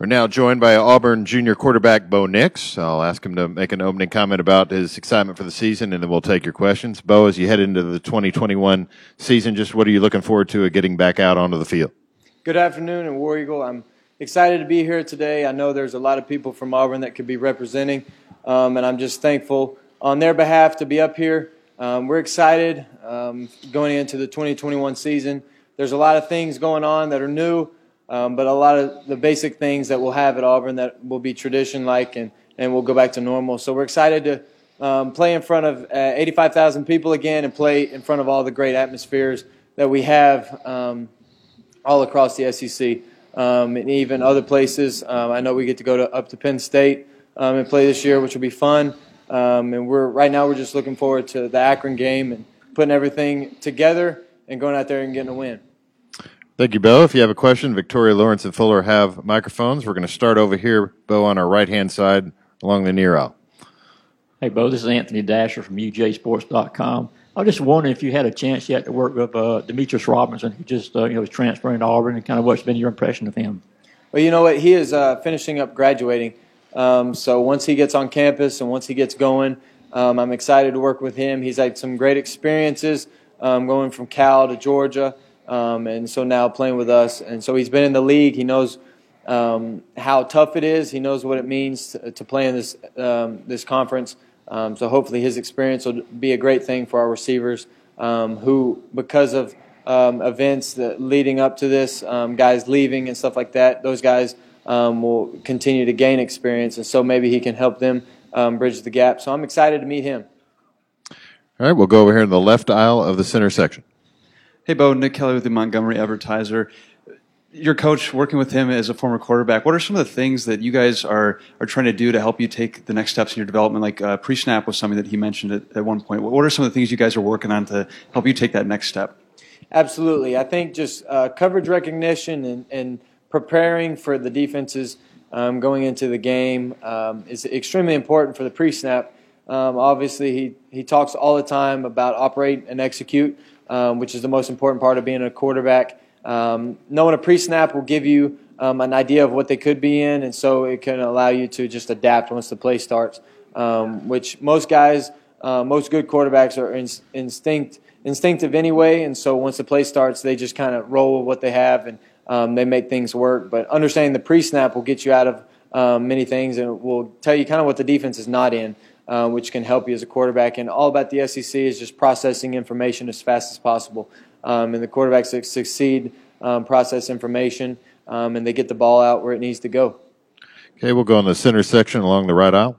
We're now joined by Auburn junior quarterback Bo Nix. I'll ask him to make an opening comment about his excitement for the season, and then we'll take your questions. Bo, as you head into the 2021 season, just what are you looking forward to getting back out onto the field? Good afternoon, and War Eagle. I'm excited to be here today. I know there's a lot of people from Auburn that could be representing, um, and I'm just thankful on their behalf to be up here. Um, we're excited um, going into the 2021 season. There's a lot of things going on that are new um, but a lot of the basic things that we'll have at Auburn that will be tradition like and, and we'll go back to normal. So we're excited to um, play in front of uh, 85,000 people again and play in front of all the great atmospheres that we have um, all across the SEC um, and even other places. Um, I know we get to go to, up to Penn State um, and play this year, which will be fun. and we're right now we're just looking forward to the Akron game and putting everything together and going out there and getting a win. Thank you, Bo. If you have a question, Victoria, Lawrence, and Fuller have microphones. We're going to start over here, Bo, on our right hand side along the near aisle. Hey, Bo, this is Anthony Dasher from UGASports.com. I was just wondering if you had a chance yet to work with uh, Demetris Robinson, who just uh, you know was transferring to Auburn, and kind of what's been your impression of him? Well, you know what, he is uh, finishing up graduating. Um, so once he gets on campus and once he gets going, um, I'm excited to work with him. He's had some great experiences um, going from Cal to Georgia. Um, and so now playing with us. And so he's been in the league. He knows um, how tough it is. He knows what it means to, to play in this um, this conference. Um, so hopefully his experience will be a great thing for our receivers, um, who because of um, events that leading up to this, guys leaving and stuff like that, those guys will continue to gain experience, and so maybe he can help them bridge the gap. So I'm excited to meet him. All right, we'll go over here in the left aisle of the center section. Hey, Bo, Nick Kelly with the Montgomery Advertiser. Your coach, working with him as a former quarterback, what are some of the things that you guys are, are trying to do to help you take the next steps in your development? Like uh, pre snap was something that he mentioned at, at one point. What are some of the things you guys are working on to help you take that next step? Absolutely. I think just uh, coverage recognition and, and, preparing for the defenses um, going into the game um, is extremely important for the pre snap. Um, obviously, he, he talks all the time about operate and execute um, which is the most important part of being a quarterback. Um, knowing a pre-snap will give you um, an idea of what they could be in, and so it can allow you to just adapt once the play starts. Um, which most guys, uh, most good quarterbacks are in, instinct instinctive anyway, and so once the play starts, they just kind of roll with what they have and um, they make things work. But understanding the pre-snap will get you out of many things and will tell you kind of what the defense is not in uh, which can help you as a quarterback. And all about the SEC is just processing information as fast as possible. Um, and the quarterbacks that succeed um, process information um, and they get the ball out where it needs to go. Okay, we'll go in the center section along the right aisle.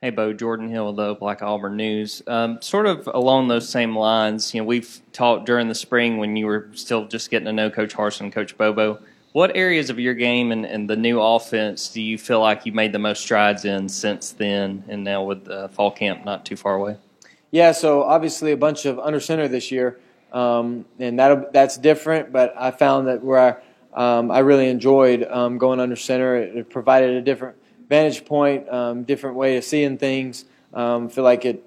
Hey, Bo, Jordan Hill, the Black Auburn News. Um, sort of along those same lines, you know, we've talked during the spring when you were still just getting to know Coach Harsin, Coach Bobo what areas of your game and, and, the new offense do you feel like you made the most strides in since then, and now with uh, fall camp not too far away? Yeah, so obviously a bunch of under center this year, um, and that that's different. But I found that where I, um, I really enjoyed um, going under center, it, it, provided a different vantage point, um, different way of seeing things. Um, feel like it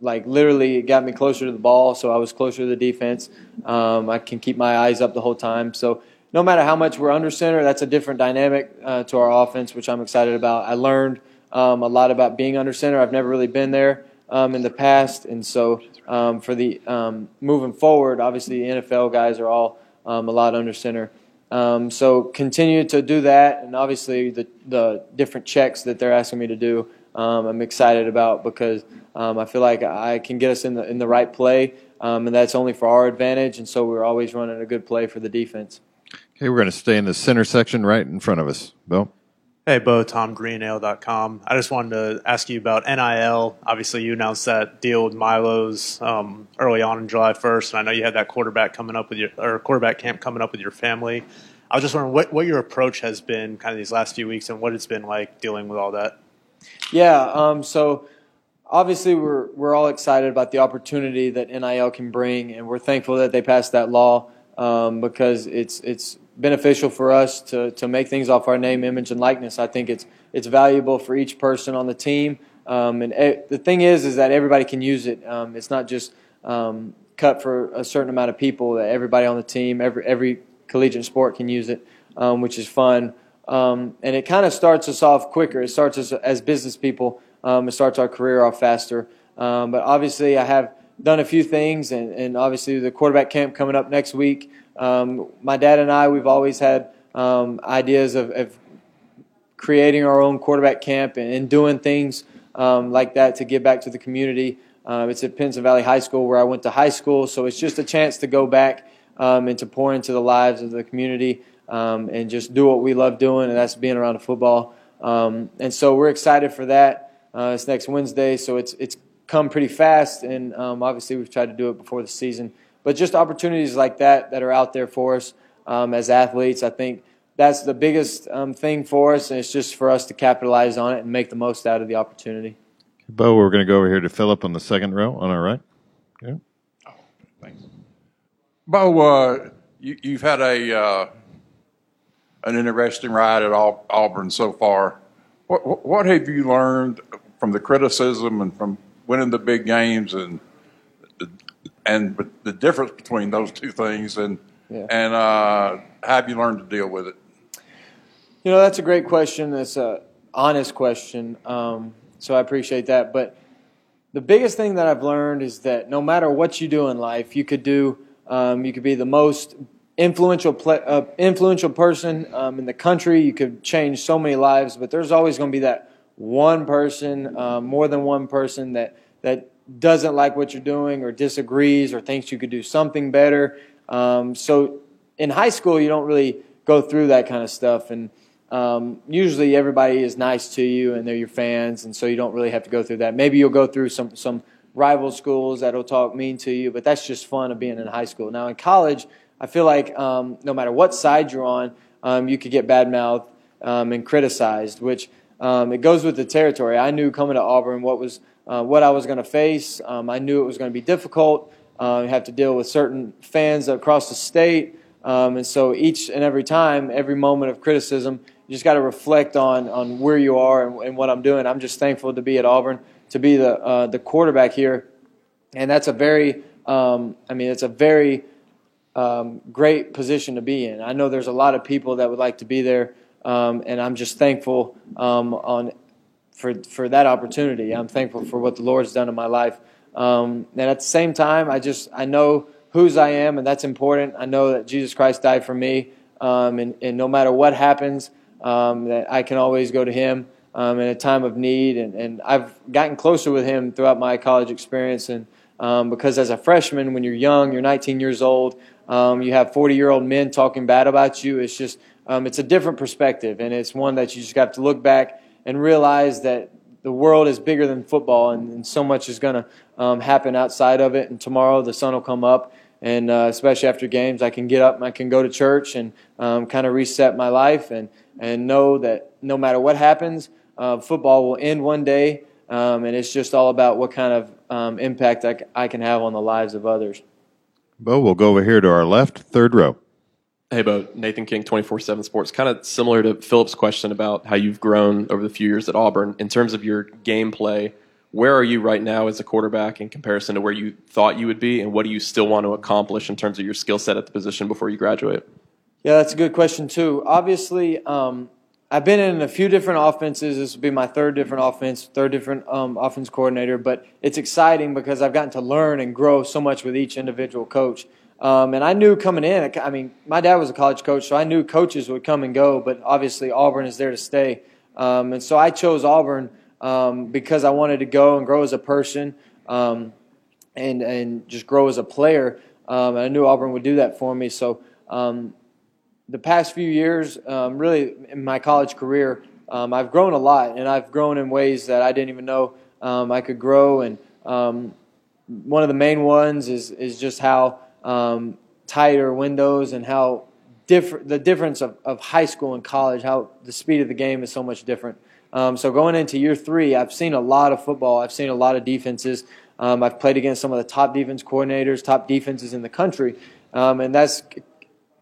like literally it got me closer to the ball, so I was closer to the defense. Um, I can keep my eyes up the whole time. So no matter how much we're under center, that's a different dynamic uh, to our offense, which I'm excited about. I learned um, a lot about being under center. I've never really been there um, in the past, and so um, for the um, moving forward, obviously the NFL guys are all um, a lot under center. Um, so continue to do that, and obviously the the different checks that they're asking me to do, I'm excited about because I feel like I can get us in the in the right play, and that's only for our advantage. And so we're always running a good play for the defense. Okay, we're going to stay in the center section right in front of us. Bill? Hey, Bo, Tom Green AL.com. I just wanted to ask you about NIL. Obviously, you announced that deal with Milo's um, early on in July 1st, and I know you had that quarterback coming up with your or quarterback camp coming up with your family. I was just wondering what, what your approach has been kind of these last few weeks and what it's been like dealing with all that. Yeah, um, so obviously we're we're all excited about the opportunity that NIL can bring, and we're thankful that they passed that law um, because it's it's beneficial for us to, to make things off our name, image, and likeness. I think it's it's valuable for each person on the team. Um, and it, the thing is, is that everybody can use it. Um, it's not just um, cut for a certain amount of people. That everybody on the team, every every collegiate sport can use it, um, which is fun. Um, and it kind of starts us off quicker. It starts us as business people. Um, it starts our career off faster. But obviously, I have done a few things, and, and obviously the quarterback camp coming up next week. Um, my dad and I, we've always had um, ideas of, of, creating our own quarterback camp and, and doing things um, like that to give back to the community. Uh, it's at Pinson Valley High School where I went to high school, so it's just a chance to go back um, and to pour into the lives of the community um, and just do what we love doing, and that's being around the football. Um, and so we're excited for that. Uh, it's next Wednesday, so it's it's come pretty fast, and um, obviously we've tried to do it before the season. But just opportunities like that that are out there for us um, as athletes, I think that's the biggest um, thing for us, and it's just for us to capitalize on it and make the most out of the opportunity. Bo, we're going to go over here to Philip on the second row on our right. Yeah. Oh, thanks. Bo, uh, you, have had a uh, an interesting ride at Auburn so far. What, what have you learned from the criticism and from winning the big games and and the difference between those two things and yeah. and uh, how have you learned to deal with it? You know, that's a great question. That's a honest question. Um, so I appreciate that. But the biggest thing that I've learned is that no matter what you do in life, you could do, um, you could be the most influential uh, influential person um, in the country. You could change so many lives, but there's always going to be that one person, uh, more than one person that that doesn't like what you're doing or disagrees or thinks you could do something better. Um, so in high school, you don't really go through that kind of stuff, and um, usually everybody is nice to you and they're your fans, and so you don't really have to go through that. Maybe you'll go through some some rival schools that'll talk mean to you, but that's just fun of being in high school. Now in college, I feel like um, no matter what side you're on, um, you could get bad mouthed um, and criticized, which um, it goes with the territory. I knew coming to Auburn what was uh, what I was going to face. Um, I knew it was going to be difficult. Uh, you have to deal with certain fans across the state, and so each and every time, every moment of criticism you just got to reflect on on where you are and, and, what I'm doing. I'm just thankful to be at Auburn, to be the uh, the quarterback here, and that's a very um, I mean it's a very um, great position to be in. I know there's a lot of people that would like to be there, um, and I'm just thankful um, on for for that opportunity. I'm thankful for what the Lord's done in my life, um, and at the same time, I just I know whose I am, and that's important. I know that Jesus Christ died for me, um, and, and no matter what happens um, that I can always go to him um, in a time of need. And, and I've gotten closer with him throughout my college experience. And um, because as a freshman, when you're young, you're 19 years old, um, you have 40 year old men talking bad about you. It's just, um, it's a different perspective. And it's one that you just have to look back and realize that the world is bigger than football and, and so much is going to um, happen outside of it. And tomorrow the sun will come up and uh, especially after games, I can get up and I can go to church and um, kind of reset my life and and know that no matter what happens, uh, football will end one day, um, and it's just all about what kind of um, impact I, c- I can have on the lives of others. Bo, we'll go over here to our left, third row. Hey, Bo, Nathan King, 24 7 Sports. Kind of similar to Philip's question about how you've grown over the few years at Auburn. In terms of your gameplay, where are you right now as a quarterback in comparison to where you thought you would be, and what do you still want to accomplish in terms of your skill set at the position before you graduate? Yeah, that's a good question too. Obviously, um, I've been in a few different offenses. This will be my third different offense, third different um, offense coordinator. But it's exciting because I've gotten to learn and grow so much with each individual coach. Um, and I knew coming in, I mean, my dad was a college coach, so I knew coaches would come and go. But obviously, Auburn is there to stay. Um, and so I chose Auburn um, because I wanted to go and grow as a person um, and and just grow as a player. and I knew Auburn would do that for me. So the past few years, um, really in my college career, um, I've grown a lot, and I've grown in ways that I didn't even know um, I could grow. And um, one of the main ones is is just how um, tighter windows and how the difference of, of high school and college, how the speed of the game is so much different. Um, so going into year three, I've seen a lot of football. I've seen a lot of defenses. I've played against some of the top defense coordinators, top defenses in the country, and that's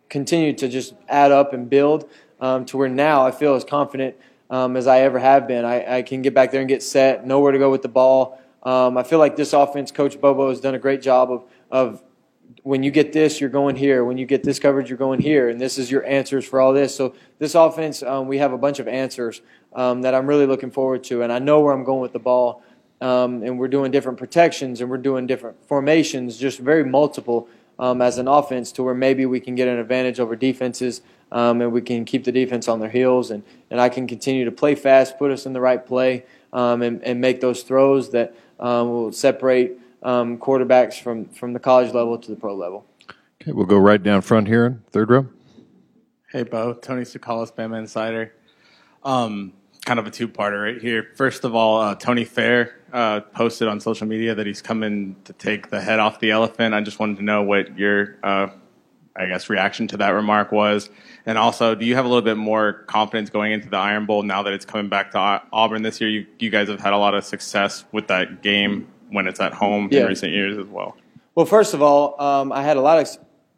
continued to just add up and build um, to where now I feel as confident um, as I ever have been. I, I, can get back there and get set, know where to go with the ball. Um, I feel like this offense, Coach Bobo has done a great job of, of when you get this, you're going here. When you get this coverage, you're going here. And this is your answers for all this. So this offense, um, we have a bunch of answers um, that I'm really looking forward to. And I know where I'm going with the ball. Um, and we're doing different protections and we're doing different formations, just very multiple um, as an offense to where maybe we can get an advantage over defenses um, and we can keep the defense on their heels. And, and I can continue to play fast, put us in the right play, um, and, and make those throws that will separate um, quarterbacks from, from the college level to the pro level. Okay, we'll go right down front here in third row. Hey, Bo. Tony Tsoukalas, Bama Insider. Um, kind of a two-parter right here. First of all, uh, Tony Fair uh, posted on social media that he's coming to take the head off the elephant. I just wanted to know what your, uh, I guess, reaction to that remark was. And also, do you have a little bit more confidence going into the Iron Bowl now that it's coming back to Auburn this year? You, you guys have had a lot of success with that game when it's at home Yeah. in recent years as well. Well, first of all, um, I had a lot of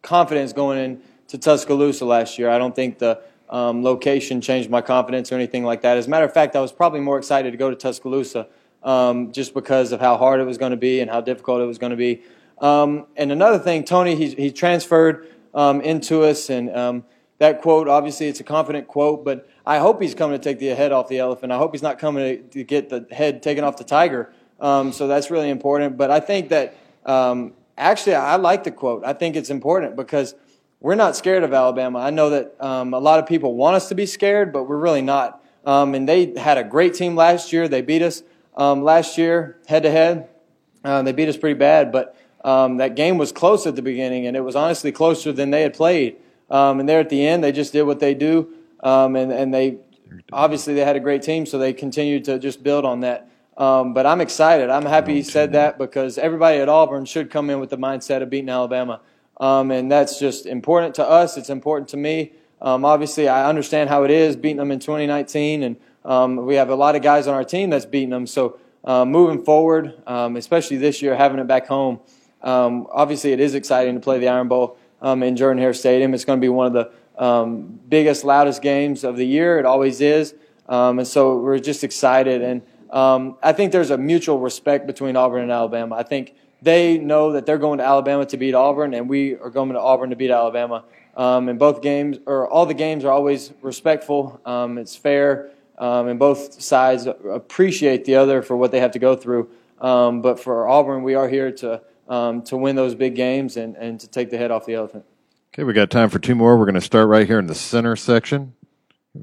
confidence going into Tuscaloosa last year. I don't think the um, location changed my confidence or anything like that. As a matter of fact, I was probably more excited to go to Tuscaloosa um, just because of how hard it was going to be and how difficult it was going to be. Um, and another thing, Tony, he, he transferred um, into us, and um, that quote, obviously, it's a confident quote, but I hope he's coming to take the head off the elephant. I hope he's not coming to, to get the head taken off the tiger. Um, so that's really important. But I think that um, actually, I like the quote. I think it's important because we're not scared of Alabama. I know that um, a lot of people want us to be scared, but we're really not. Um, and they had a great team last year. They beat us um, last year head to head. They beat us pretty bad, but um, that game was close at the beginning, and it was honestly closer than they had played. And there at the end, they just did what they do, and, and they obviously they had a great team, so they continued to just build on that. Um, but I'm excited. I'm happy he said that because everybody at Auburn should come in with the mindset of beating Alabama. Um, and that's just important to us. It's important to me. Um, obviously, I understand how it is beating them in 2019, and um, we have a lot of guys on our team that's beating them. So uh, moving forward, um, especially this year, having it back home, um, obviously it is exciting to play the Iron Bowl um, in Jordan Hare Stadium. It's going to be one of the um, biggest, loudest games of the year. It always is, um, and so we're just excited. And um, I think there's a mutual respect between Auburn and Alabama. I think they know that they're going to Alabama to beat Auburn, and we are going to Auburn to beat Alabama. Um, and both games, or all the games, are always respectful. Um, it's fair, um, and both sides appreciate the other for what they have to go through. Um, but for Auburn, we are here to um, to win those big games and, and to take the head off the elephant. Okay, we got time for two more. We're going to start right here in the center section.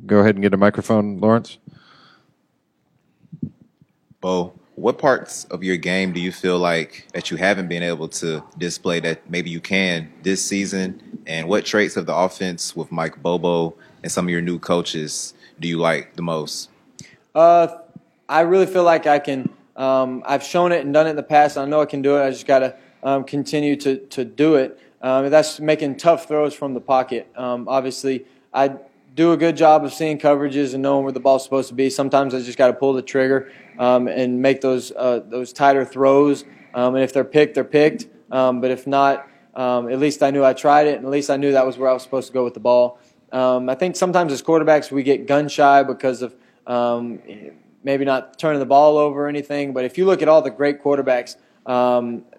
Go ahead and get a microphone, Lawrence. Bo, what parts of your game do you feel like that you haven't been able to display that maybe you can this season? And what traits of the offense with Mike Bobo and some of your new coaches do you like the most? Uh, I really feel like I can. Um, I've shown it and done it in the past. I know I can do it. I just got to um, continue to to do it. Um, that's making tough throws from the pocket. Um, obviously, I do a good job of seeing coverages and knowing where the ball's supposed to be. Sometimes I just got to pull the trigger um, and make those uh, those tighter throws. Um, and if they're picked, they're picked. Um, but if not, um, at least I knew I tried it, and at least I knew that was where I was supposed to go with the ball. Um, I think sometimes as quarterbacks we get gun shy because of um, maybe not turning the ball over or anything. But if you look at all the great quarterbacks,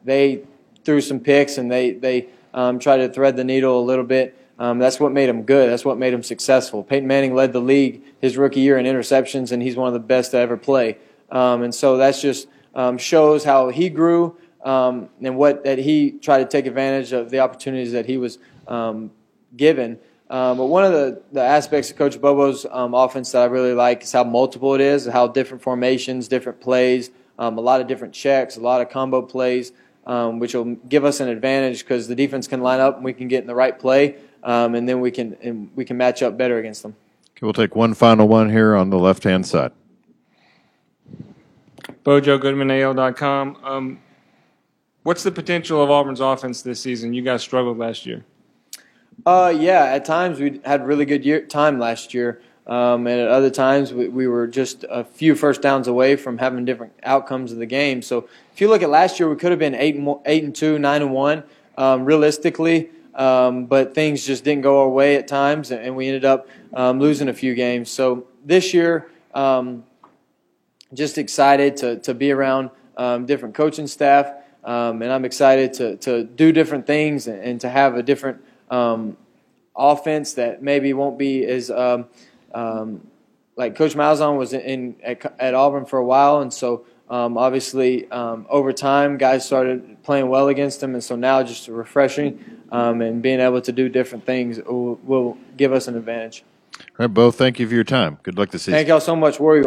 they threw some picks and they they tried to thread the needle a little bit. Um, that's what made him good. That's what made him successful. Peyton Manning led the league his rookie year in interceptions, and he's one of the best to ever play. Um, and so that just um, shows how he grew um, and what that he tried to take advantage of the opportunities that he was um, given. Um, but one of the, the aspects of Coach Bobo's offense that I really like is how multiple it is, how different formations, different plays, a lot of different checks, a lot of combo plays, which will give us an advantage because the defense can line up and we can get in the right play, um, and then we can and we can match up better against them. Okay, we'll take one final one here on the left hand side. Bo Joe Goodman AL.com. Um, what's the potential of Auburn's offense this season? You guys struggled last year. Uh, yeah, at times we had really good year, time last year, um, and at other times we, we were just a few first downs away from having different outcomes of the game. So if you look at last year, we could have been eight and, eight and two, nine and one, um, realistically, um, but things just didn't go our way at times, and we ended up um, losing a few games. So this year, um, just excited to to be around um, different coaching staff. um, and I'm excited to to do different things and, and to have a different um, offense that maybe won't be as like Coach Malzahn was in at, at Auburn for a while, and so um, obviously um, over time guys started playing well against him, and so now just refreshing um, and being able to do different things will, will give us an advantage. All right, Bo, thank you for your time. Good luck this season. Thank y'all so much, War Eagle.